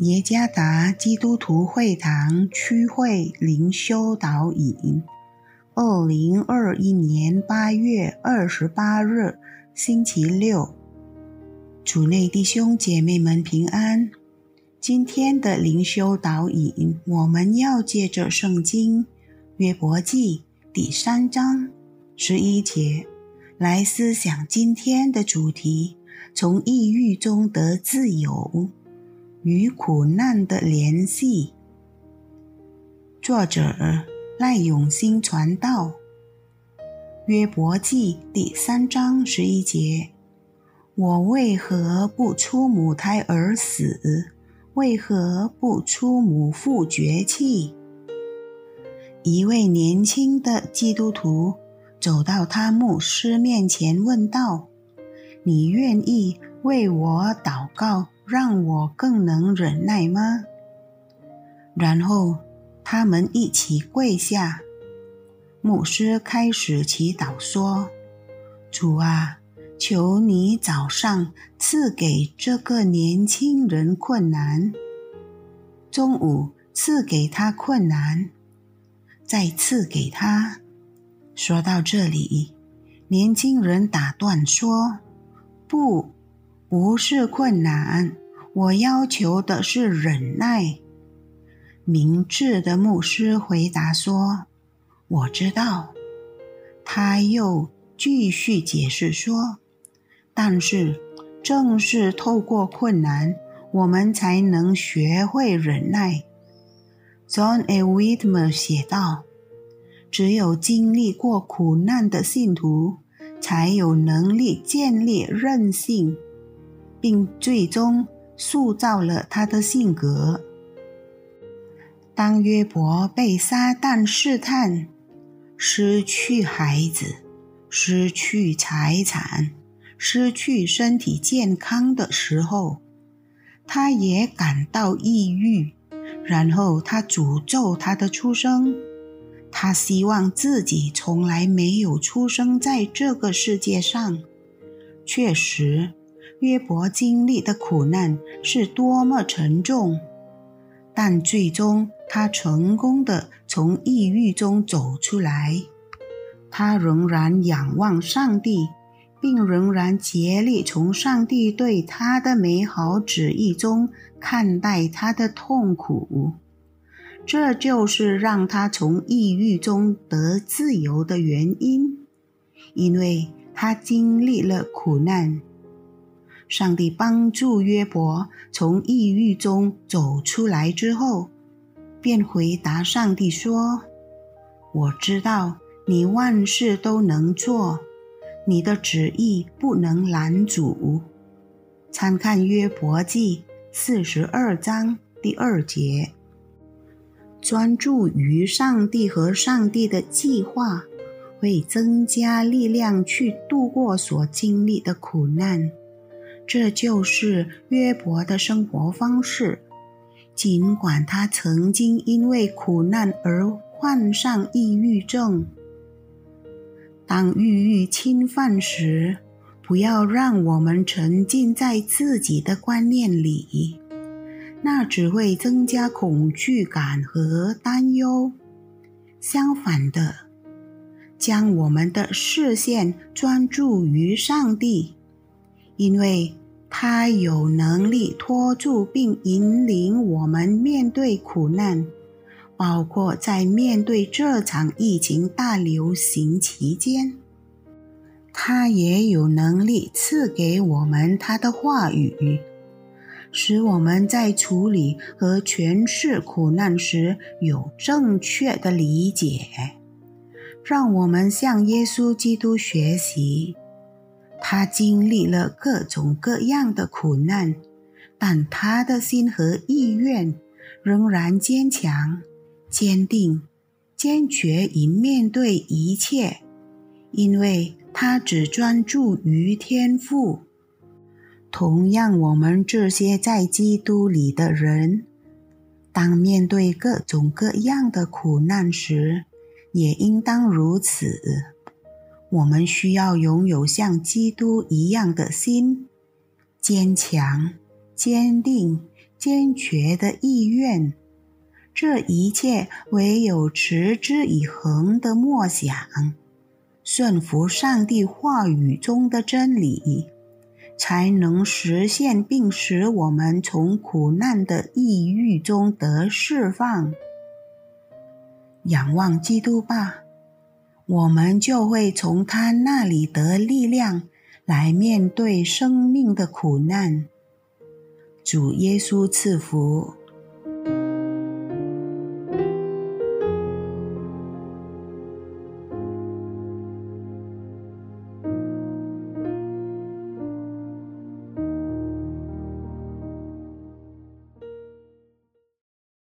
耶加达基督徒会堂区会灵修导引，二零二一年八月二十八日，星期六，主内弟兄姐妹们平安。今天的灵修导引，我们要借着圣经约伯记第三章十一节来思想今天的主题：从抑郁中得自由。与苦难的联系。作者赖永新传道。约伯记第三章十一节：我为何不出母胎而死？为何不出母腹绝气？一位年轻的基督徒走到他牧师面前问道：“你愿意为我祷告？”让我更能忍耐吗？然后他们一起跪下，牧师开始祈祷说：“主啊，求你早上赐给这个年轻人困难，中午赐给他困难，再赐给他。”说到这里，年轻人打断说：“不。”不是困难，我要求的是忍耐。明智的牧师回答说：“我知道。”他又继续解释说：“但是，正是透过困难，我们才能学会忍耐。”John A. Whitmer 写道：“只有经历过苦难的信徒，才有能力建立韧性。”并最终塑造了他的性格。当约伯被撒旦试探，失去孩子、失去财产、失去身体健康的时候，他也感到抑郁。然后他诅咒他的出生，他希望自己从来没有出生在这个世界上。确实。约伯经历的苦难是多么沉重，但最终他成功的从抑郁中走出来。他仍然仰望上帝，并仍然竭力从上帝对他的美好旨意中看待他的痛苦。这就是让他从抑郁中得自由的原因，因为他经历了苦难。上帝帮助约伯从抑郁中走出来之后，便回答上帝说：“我知道你万事都能做，你的旨意不能拦阻。”参看约伯记四十二章第二节。专注于上帝和上帝的计划，会增加力量去度过所经历的苦难。这就是约伯的生活方式。尽管他曾经因为苦难而患上抑郁症，当抑郁侵犯时，不要让我们沉浸在自己的观念里，那只会增加恐惧感和担忧。相反的，将我们的视线专注于上帝。因为他有能力拖住并引领我们面对苦难，包括在面对这场疫情大流行期间，他也有能力赐给我们他的话语，使我们在处理和诠释苦难时有正确的理解。让我们向耶稣基督学习。他经历了各种各样的苦难，但他的心和意愿仍然坚强、坚定、坚决以面对一切，因为他只专注于天赋。同样，我们这些在基督里的人，当面对各种各样的苦难时，也应当如此。我们需要拥有像基督一样的心，坚强、坚定、坚决的意愿。这一切唯有持之以恒的默想，顺服上帝话语中的真理，才能实现并使我们从苦难的抑郁中得释放。仰望基督吧，我们就会从他那里得力量，来面对生命的苦难。主耶稣赐福。